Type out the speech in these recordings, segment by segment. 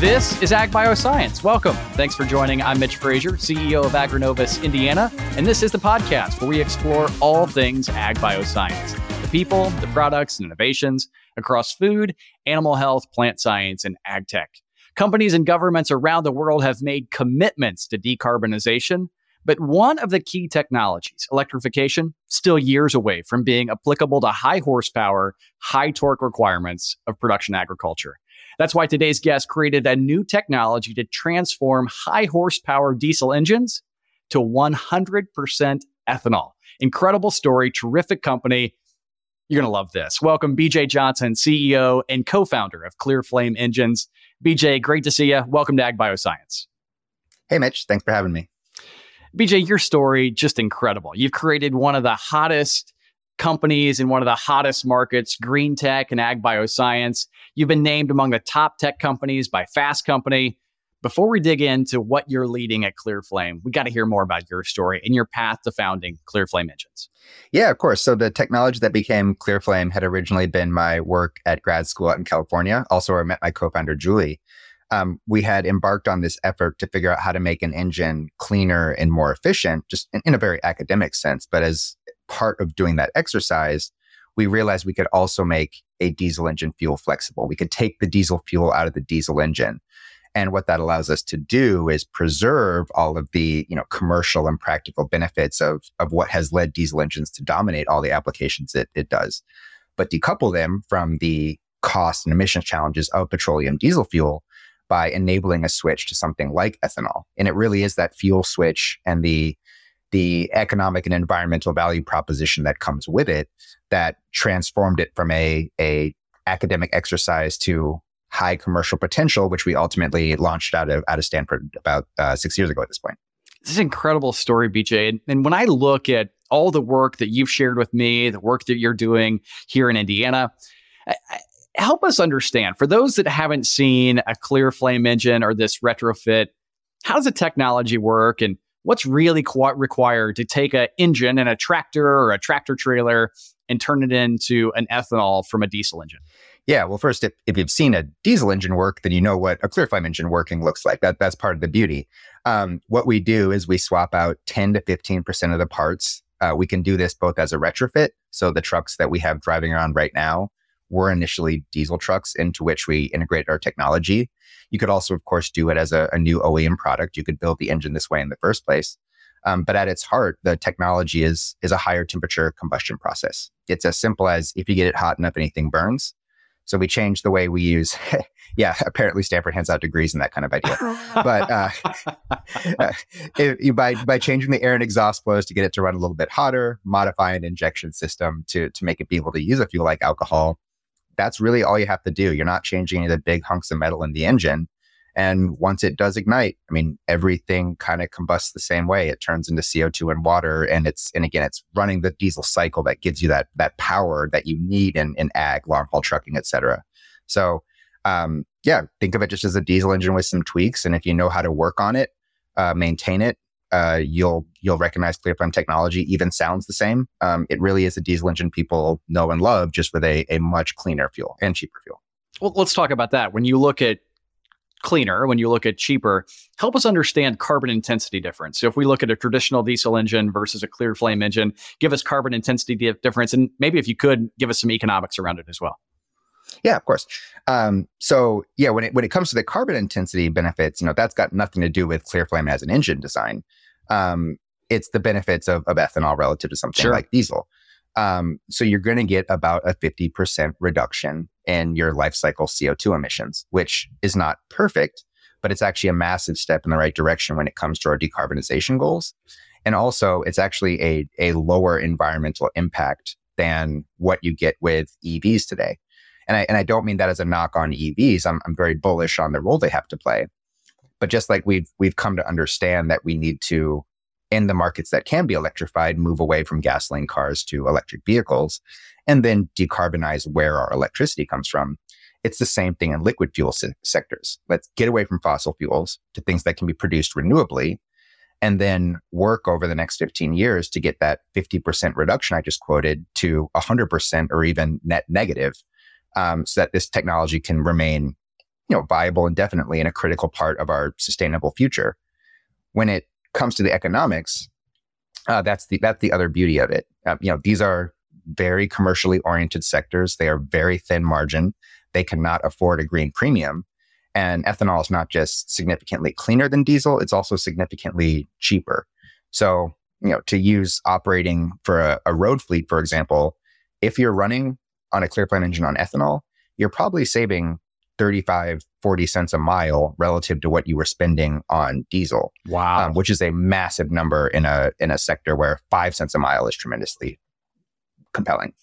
This is Ag Bioscience. Welcome. Thanks for joining. I'm Mitch Frazier, CEO of Agrinovus Indiana, and this is the podcast where we explore all things ag bioscience the people, the products, and innovations across food, animal health, plant science, and ag tech. Companies and governments around the world have made commitments to decarbonization, but one of the key technologies, electrification, still years away from being applicable to high horsepower, high torque requirements of production agriculture. That's why today's guest created a new technology to transform high horsepower diesel engines to 100% ethanol. Incredible story, terrific company. You're going to love this. Welcome, BJ Johnson, CEO and co founder of Clear Flame Engines. BJ, great to see you. Welcome to Ag Bioscience. Hey, Mitch. Thanks for having me. BJ, your story just incredible. You've created one of the hottest companies in one of the hottest markets, green tech and ag bioscience. You've been named among the top tech companies by Fast Company. Before we dig into what you're leading at Clearflame, we got to hear more about your story and your path to founding Clearflame Engines. Yeah, of course. So the technology that became Clearflame had originally been my work at grad school out in California, also where I met my co-founder Julie. Um, we had embarked on this effort to figure out how to make an engine cleaner and more efficient, just in, in a very academic sense. But as part of doing that exercise, we realized we could also make a diesel engine fuel flexible. We could take the diesel fuel out of the diesel engine and what that allows us to do is preserve all of the, you know, commercial and practical benefits of, of what has led diesel engines to dominate all the applications it, it does, but decouple them from the cost and emissions challenges of petroleum diesel fuel by enabling a switch to something like ethanol. And it really is that fuel switch and the the economic and environmental value proposition that comes with it that transformed it from a, a academic exercise to high commercial potential, which we ultimately launched out of out of Stanford about uh, six years ago at this point. This is an incredible story, BJ. And, when I look at all the work that you've shared with me, the work that you're doing here in Indiana, I, I, help us understand for those that haven't seen a clear flame engine or this retrofit, how does the technology work and what's really qu- required to take an engine and a tractor or a tractor trailer and turn it into an ethanol from a diesel engine? Yeah, well, first, if, if you've seen a diesel engine work, then you know what a clear flame engine working looks like. That that's part of the beauty. Um, what we do is we swap out 10 to 15 percent of the parts. Uh, we can do this both as a retrofit. So the trucks that we have driving around right now were initially diesel trucks into which we integrated our technology. You could also, of course, do it as a, a new OEM product. You could build the engine this way in the first place. Um, but at its heart, the technology is is a higher temperature combustion process. It's as simple as if you get it hot enough, anything burns. So we changed the way we use. yeah, apparently Stanford hands out degrees in that kind of idea. but uh, uh, by by changing the air and exhaust flows to get it to run a little bit hotter, modify an injection system to to make it be able to use a fuel like alcohol, that's really all you have to do. You're not changing any of the big hunks of metal in the engine. And once it does ignite, I mean, everything kind of combusts the same way. It turns into CO2 and water. And it's, and again, it's running the diesel cycle that gives you that, that power that you need in, in ag, long haul trucking, et cetera. So, um, yeah, think of it just as a diesel engine with some tweaks. And if you know how to work on it, uh, maintain it, uh, you'll you'll recognize ClearFlame technology even sounds the same. Um, it really is a diesel engine people know and love, just with a, a much cleaner fuel and cheaper fuel. Well, let's talk about that. When you look at cleaner, when you look at cheaper, help us understand carbon intensity difference. So if we look at a traditional diesel engine versus a clear flame engine, give us carbon intensity difference, and maybe if you could give us some economics around it as well. Yeah, of course. Um, so yeah, when it when it comes to the carbon intensity benefits, you know that's got nothing to do with clear flame as an engine design. Um, it's the benefits of, of ethanol relative to something sure. like diesel. Um, so you're going to get about a 50% reduction in your life cycle CO2 emissions, which is not perfect, but it's actually a massive step in the right direction when it comes to our decarbonization goals. And also, it's actually a, a lower environmental impact than what you get with EVs today. And I, and I don't mean that as a knock on EVs. I'm, I'm very bullish on the role they have to play. But just like we've we've come to understand that we need to in the markets that can be electrified, move away from gasoline cars to electric vehicles, and then decarbonize where our electricity comes from. It's the same thing in liquid fuel se- sectors. Let's get away from fossil fuels to things that can be produced renewably, and then work over the next 15 years to get that 50% reduction I just quoted to 100% or even net negative, um, so that this technology can remain you know, viable indefinitely and a critical part of our sustainable future. When it comes to the economics, uh, that's the that's the other beauty of it. Uh, you know, these are very commercially oriented sectors. They are very thin margin. They cannot afford a green premium. And ethanol is not just significantly cleaner than diesel, it's also significantly cheaper. So, you know, to use operating for a, a road fleet, for example, if you're running on a ClearFlame engine on ethanol, you're probably saving 35, 40 cents a mile relative to what you were spending on diesel. Wow. Um, which is a massive number in a in a sector where five cents a mile is tremendously compelling.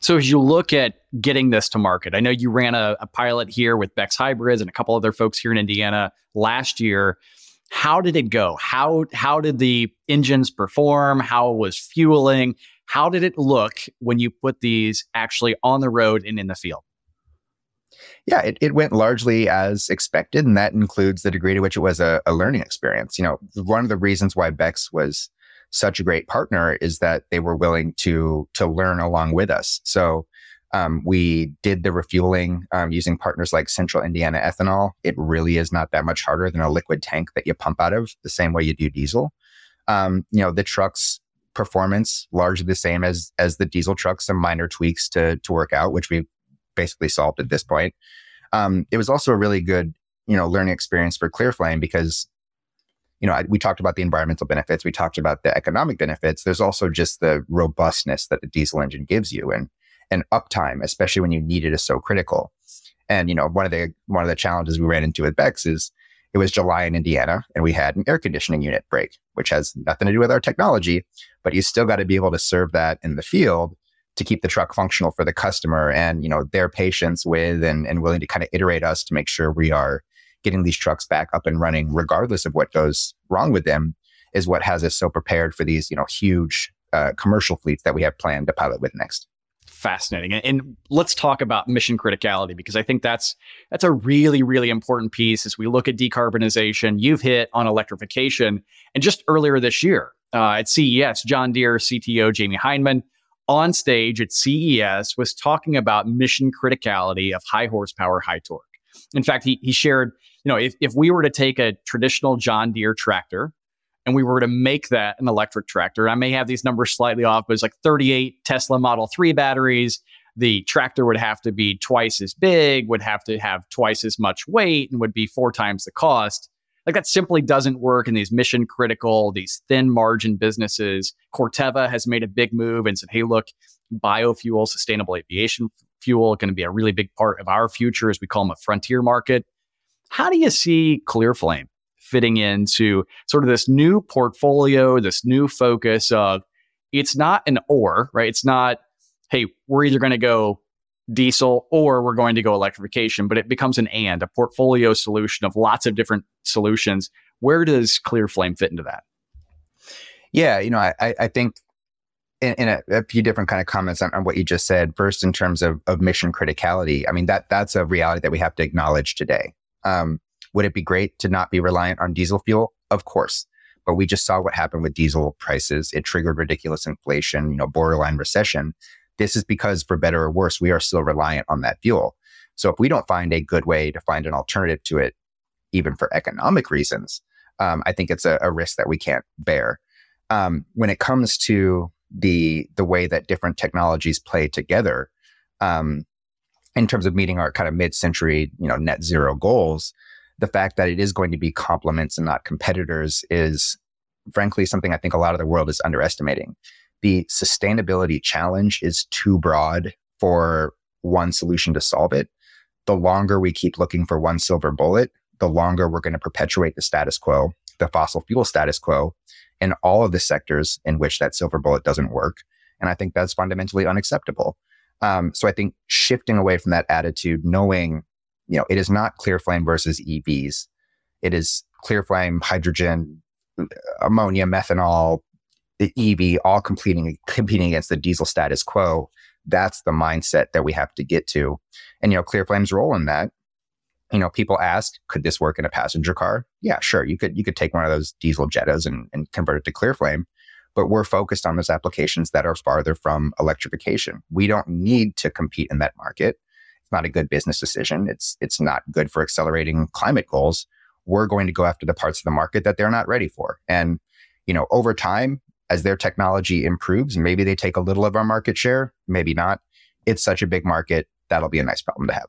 So as you look at getting this to market, I know you ran a, a, pilot here with Beck's Hybrids and a couple other folks here in Indiana last year. How did it go? How how did the engines perform? How was fueling? How did it look when you put these actually on the road and in the field? Yeah, it, it went largely as expected, and that includes the degree to which it was a, a learning experience. You know, one of the reasons why Beck's was such a great partner is that they were willing to to learn along with us. So um, we did the refueling um, using partners like Central Indiana Ethanol. It really is not that much harder than a liquid tank that you pump out of, the same way you do diesel. Um, you know, the truck's performance largely the same as as the diesel truck. Some minor tweaks to to work out, which we've basically solved at this point. Um, it was also a really good you know learning experience for Clearflame because you know, I, we talked about the environmental benefits, we talked about the economic benefits. There's also just the robustness that the diesel engine gives you, and and uptime, especially when you need it, is so critical. And you know, one of the one of the challenges we ran into with Beck's is it was July in Indiana, and we had an air conditioning unit break, which has nothing to do with our technology, but you still got to be able to serve that in the field to keep the truck functional for the customer and you know their patience with and, and willing to kind of iterate us to make sure we are getting these trucks back up and running, regardless of what goes wrong with them, is what has us so prepared for these, you know, huge uh, commercial fleets that we have planned to pilot with next. Fascinating, and let's talk about mission criticality because I think that's that's a really really important piece as we look at decarbonization. You've hit on electrification, and just earlier this year uh, at CES, John Deere CTO Jahmy Hindman on stage at CES was talking about mission criticality of high horsepower, high torque. In fact, he he shared you know, if, if we were to take a traditional John Deere tractor and we were to make that an electric tractor, I may have these numbers slightly off, but it's like 38 Tesla Model 3 batteries. The tractor would have to be twice as big, would have to have twice as much weight, and would be four times the cost. Like that simply doesn't work in these mission critical, these thin margin businesses. Corteva has made a big move and said, hey, look, biofuel, sustainable aviation fuel, going to be a really big part of our future as we call them a frontier market. How do you see Clearflame fitting into sort of this new portfolio, this new focus of it's not an or, right? It's not, hey, we're either going to go diesel or we're going to go electrification, but it becomes an and, a portfolio solution of lots of different solutions. Where does Clear Flame fit into that? Yeah, you know, I, I think in, in a, a, few different kind of comments on, on, what you just said. First, in terms of, of mission criticality, I mean that that's a reality that we have to acknowledge today. Um, would it be great to not be reliant on diesel fuel? Of course. But we just saw what happened with diesel prices. It triggered ridiculous inflation, you know, borderline recession. This is because, for better or worse, we are still reliant on that fuel. So if we don't find a good way to find an alternative to it, even for economic reasons, um, I think it's a, a, risk that we can't bear. Um, when it comes to the the way that different technologies play together, um, in terms of meeting our kind of mid-century, you know, net zero goals, the fact that it is going to be complements and not competitors is frankly something I think a lot of the world is underestimating. The sustainability challenge is too broad for one solution to solve it. The longer we keep looking for one silver bullet, the longer we're going to perpetuate the status quo, the fossil fuel status quo, in all of the sectors in which that silver bullet doesn't work. And I think that's fundamentally unacceptable. Um, so I think shifting away from that attitude, knowing, you know, it is not clear flame versus EVs. It is clear flame, hydrogen, ammonia, methanol, the EV, all competing competing against the diesel status quo. That's the mindset that we have to get to. And you know, Clearflame's role in that. You know, people ask, could this work in a passenger car? Yeah, sure. You could you could take one of those diesel Jettas and, and convert it to Clearflame but we're focused on those applications that are farther from electrification. We don't need to compete in that market. It's not a good business decision. It's it's not good for accelerating climate goals. We're going to go after the parts of the market that they're not ready for. And you know, over time, as their technology improves, maybe they take a little of our market share, maybe not. It's such a big market. That'll be a nice problem to have.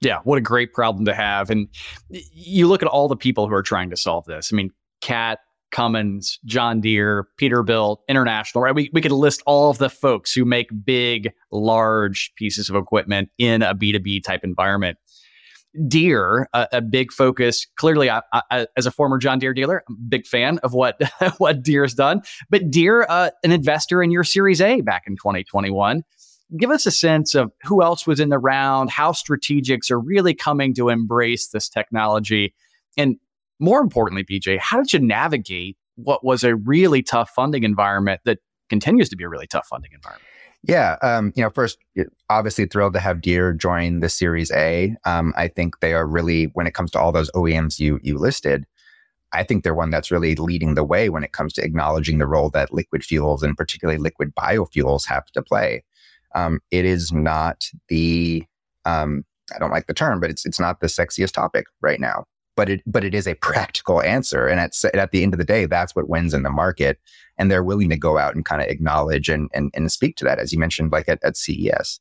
Yeah, what a great problem to have. And you look at all the people who are trying to solve this. I mean, Cat, Cummins, John Deere, Peterbilt, International, right? We, we could list all of the folks who make big, large pieces of equipment in a B2B type environment. Deere, a, a big focus. Clearly, I, I, as a former John Deere dealer, I'm a big fan of what what Deere's done. But Deere, uh, an investor in your Series A back in 2021. Give us a sense of who else was in the round, how strategics are really coming to embrace this technology, and more importantly, BJ, how did you navigate what was a really tough funding environment that continues to be a really tough funding environment? Yeah, um, you know, first, obviously thrilled to have Deere join the Series A. Um, I think they are really, when it comes to all those OEMs you you listed, I think they're one that's really leading the way when it comes to acknowledging the role that liquid fuels and particularly liquid biofuels have to play. Um, it is not the, um, I don't like the term, but it's it's not the sexiest topic right now but it but it is a practical answer and at at the end of the day that's what wins in the market and they're willing to go out and kind of acknowledge and, and and speak to that as you mentioned like at, at CES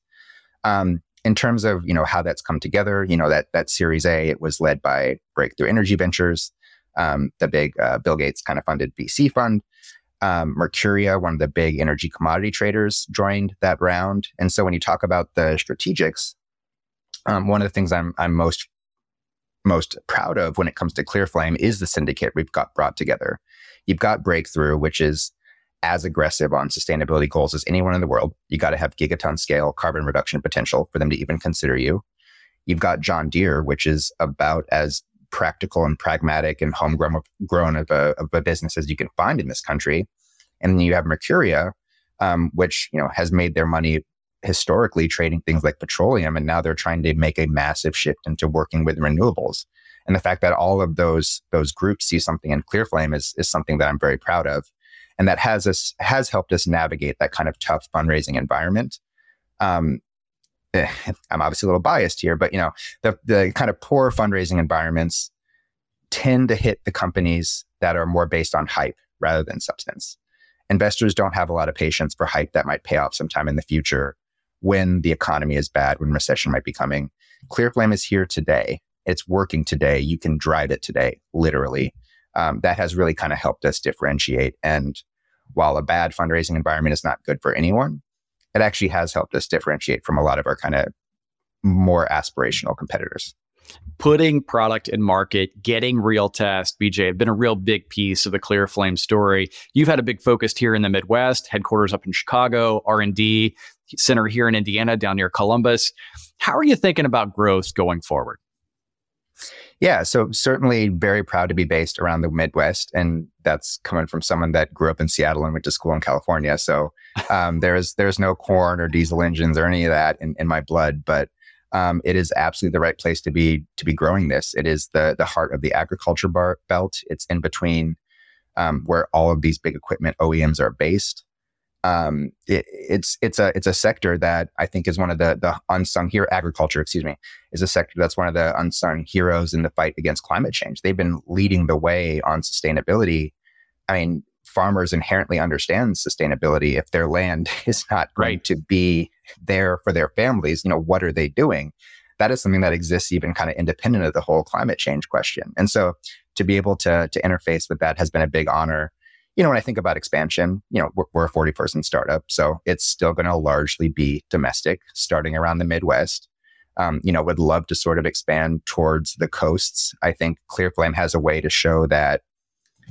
um, in terms of you know how that's come together you know that that series A it was led by Breakthrough Energy Ventures um, the big uh, Bill Gates kind of funded VC fund um, Mercuria, one of the big energy commodity traders, joined that round. And so when you talk about the strategics, um, one of the things I'm I'm most most proud of when it comes to Clearflame is the syndicate we've got brought together. You've got Breakthrough, which is as aggressive on sustainability goals as anyone in the world. You got to have gigaton scale carbon reduction potential for them to even consider you. You've got John Deere, which is about as practical and pragmatic and homegrown grown of a, of a business as you can find in this country. And then you have Mercuria, um, which you know has made their money historically trading things like petroleum, and now they're trying to make a massive shift into working with renewables. And the fact that all of those those groups see something in Clearflame is is something that I'm very proud of, and that has us has helped us navigate that kind of tough fundraising environment. Um, eh, I'm obviously a little biased here, but you know the the kind of poor fundraising environments tend to hit the companies that are more based on hype rather than substance. Investors don't have a lot of patience for hype that might pay off sometime in the future when the economy is bad, when recession might be coming. Clearflame is here today. It's working today. You can drive it today, literally. Um, that has really kind of helped us differentiate. And while a bad fundraising environment is not good for anyone, it actually has helped us differentiate from a lot of our kind of more aspirational competitors putting product in market, getting real test, BJ, have been a real big piece of the Clearflame story. You've had a big focus here in the Midwest, headquarters up in Chicago, R&D center here in Indiana, down near Columbus. How are you thinking about growth going forward? Yeah, so certainly very proud to be based around the Midwest, and that's coming from someone that grew up in Seattle and went to school in California. So um, there's there's no corn or diesel engines or any of that in, in my blood, but um, it is absolutely the right place to be to be growing this. It is the the heart of the agriculture bar- belt. It's in between um, where all of these big equipment OEMs are based. Um, it, it's it's a it's a sector that I think is one of the the unsung here agriculture excuse me is a sector that's one of the unsung heroes in the fight against climate change. They've been leading the way on sustainability. I mean, farmers inherently understand sustainability. If their land is not going right. to be there for their families, you know, what are they doing? That is something that exists even kind of independent of the whole climate change question. And so to be able to, to interface with that has been a big honor. You know, when I think about expansion, you know, we're, we're a 40 person startup, so it's still going to largely be domestic, starting around the Midwest. Um, you know, would love to sort of expand towards the coasts. I think Clearflame has a way to show that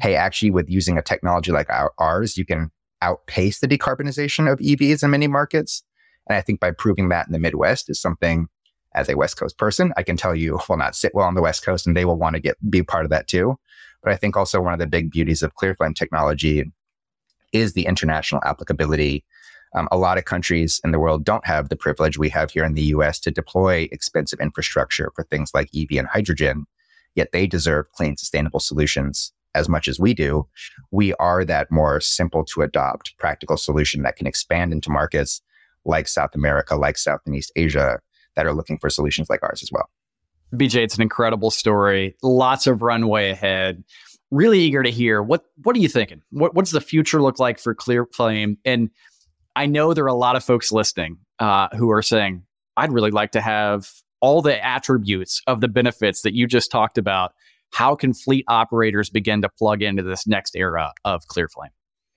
hey, actually, with using a technology like our, ours, you can outpace the decarbonization of EVs in many markets. And I think by proving that in the Midwest is something as a West Coast person, I can tell you will not sit well on the West Coast and they will want to get be part of that too. But I think also one of the big beauties of Clearflame technology is the international applicability. Um, a lot of countries in the world don't have the privilege we have here in the US to deploy expensive infrastructure for things like EV and hydrogen, yet they deserve clean, sustainable solutions as much as we do, we are that more simple to adopt practical solution that can expand into markets like South America, like South and East Asia, that are looking for solutions like ours as well. BJ, it's an incredible story. Lots of runway ahead. Really eager to hear what what are you thinking? What what's the future look like for Clear ClearFlame? And I know there are a lot of folks listening uh, who are saying, "I'd really like to have all the attributes of the benefits that you just talked about." How can fleet operators begin to plug into this next era of ClearFlame?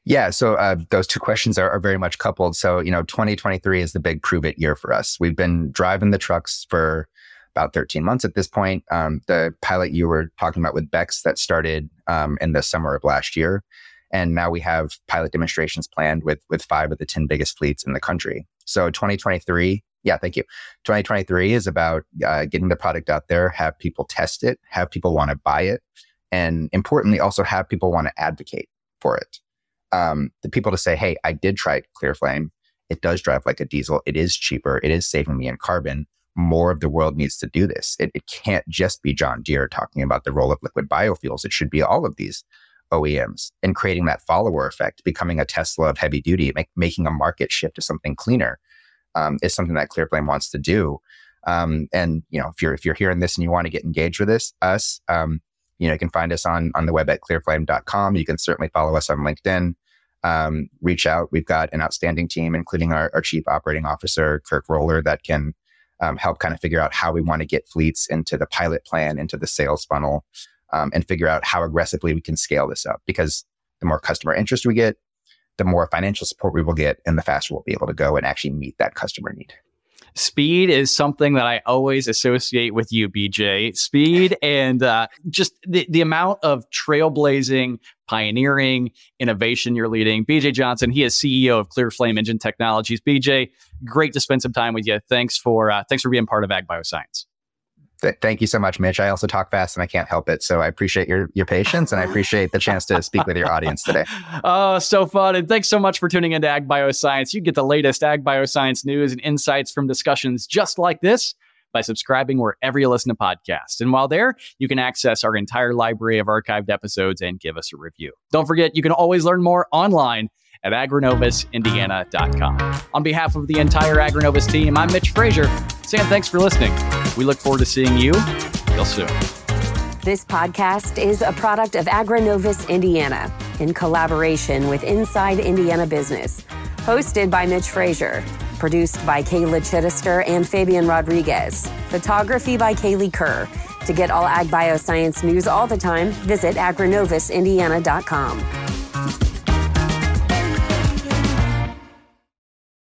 Yeah, so uh, those two questions are, are, very much coupled. So, you know, 2023 is the big prove it year for us. We've been driving the trucks for about 13 months at this point. Um, the pilot you were talking about with Beck's that started um, in the summer of last year. And now we have pilot demonstrations planned with, with five of the 10 biggest fleets in the country. So 2023, yeah, thank you. 2023 is about uh, getting the product out there, have people test it, have people want to buy it, and importantly, also have people want to advocate for it. Um, the people to say, hey, I did try ClearFlame. It does drive like a diesel. It is cheaper. It is saving me in carbon more of the world needs to do this. It, it can't just be John Deere talking about the role of liquid biofuels. It should be all of these OEMs and creating that follower effect, becoming a Tesla of heavy duty, make, making a market shift to something cleaner um, is something that ClearFlame wants to do. Um, and you know, if you're if you're hearing this and you want to get engaged with this, us, um, you know, you can find us on on the web at clearflame.com. You can certainly follow us on LinkedIn. Um, reach out. We've got an outstanding team, including our, our chief operating officer, Kirk Roller, that can um, help kind of figure out how we want to get fleets into the pilot plan, into the sales funnel, um, and figure out how aggressively we can scale this up. Because the more customer interest we get, the more financial support we will get, and the faster we'll be able to go and actually meet that customer need. Speed is something that I always associate with you, BJ. Speed and uh, just the, the amount of trailblazing, pioneering, innovation you're leading. BJ Johnson, he is CEO of Clear Flame Engine Technologies. BJ, great to spend some time with you. Thanks for uh, thanks for being part of Ag Bioscience. Th- thank you so much, Mitch. I also talk fast and I can't help it. So I appreciate your your patience and I appreciate the chance to speak with your audience today. Oh, so fun. And thanks so much for tuning into Ag Bioscience. You get the latest Ag Bioscience news and insights from discussions just like this by subscribing wherever you listen to podcasts. And while there, you can access our entire library of archived episodes and give us a review. Don't forget, you can always learn more online at agrinovusindiana.com. On behalf of the entire Agrinovus team, I'm Mitch Frazier. Sam, thanks for listening. We look forward to seeing you real soon. This podcast is a product of Agrinovus Indiana in collaboration with Inside Indiana Business. Hosted by Mitch Frazier. Produced by Kayla Chittister and Fabian Rodriguez. Photography by Kaylee Kerr. To get all ag bioscience news all the time, visit agrinovusindiana.com.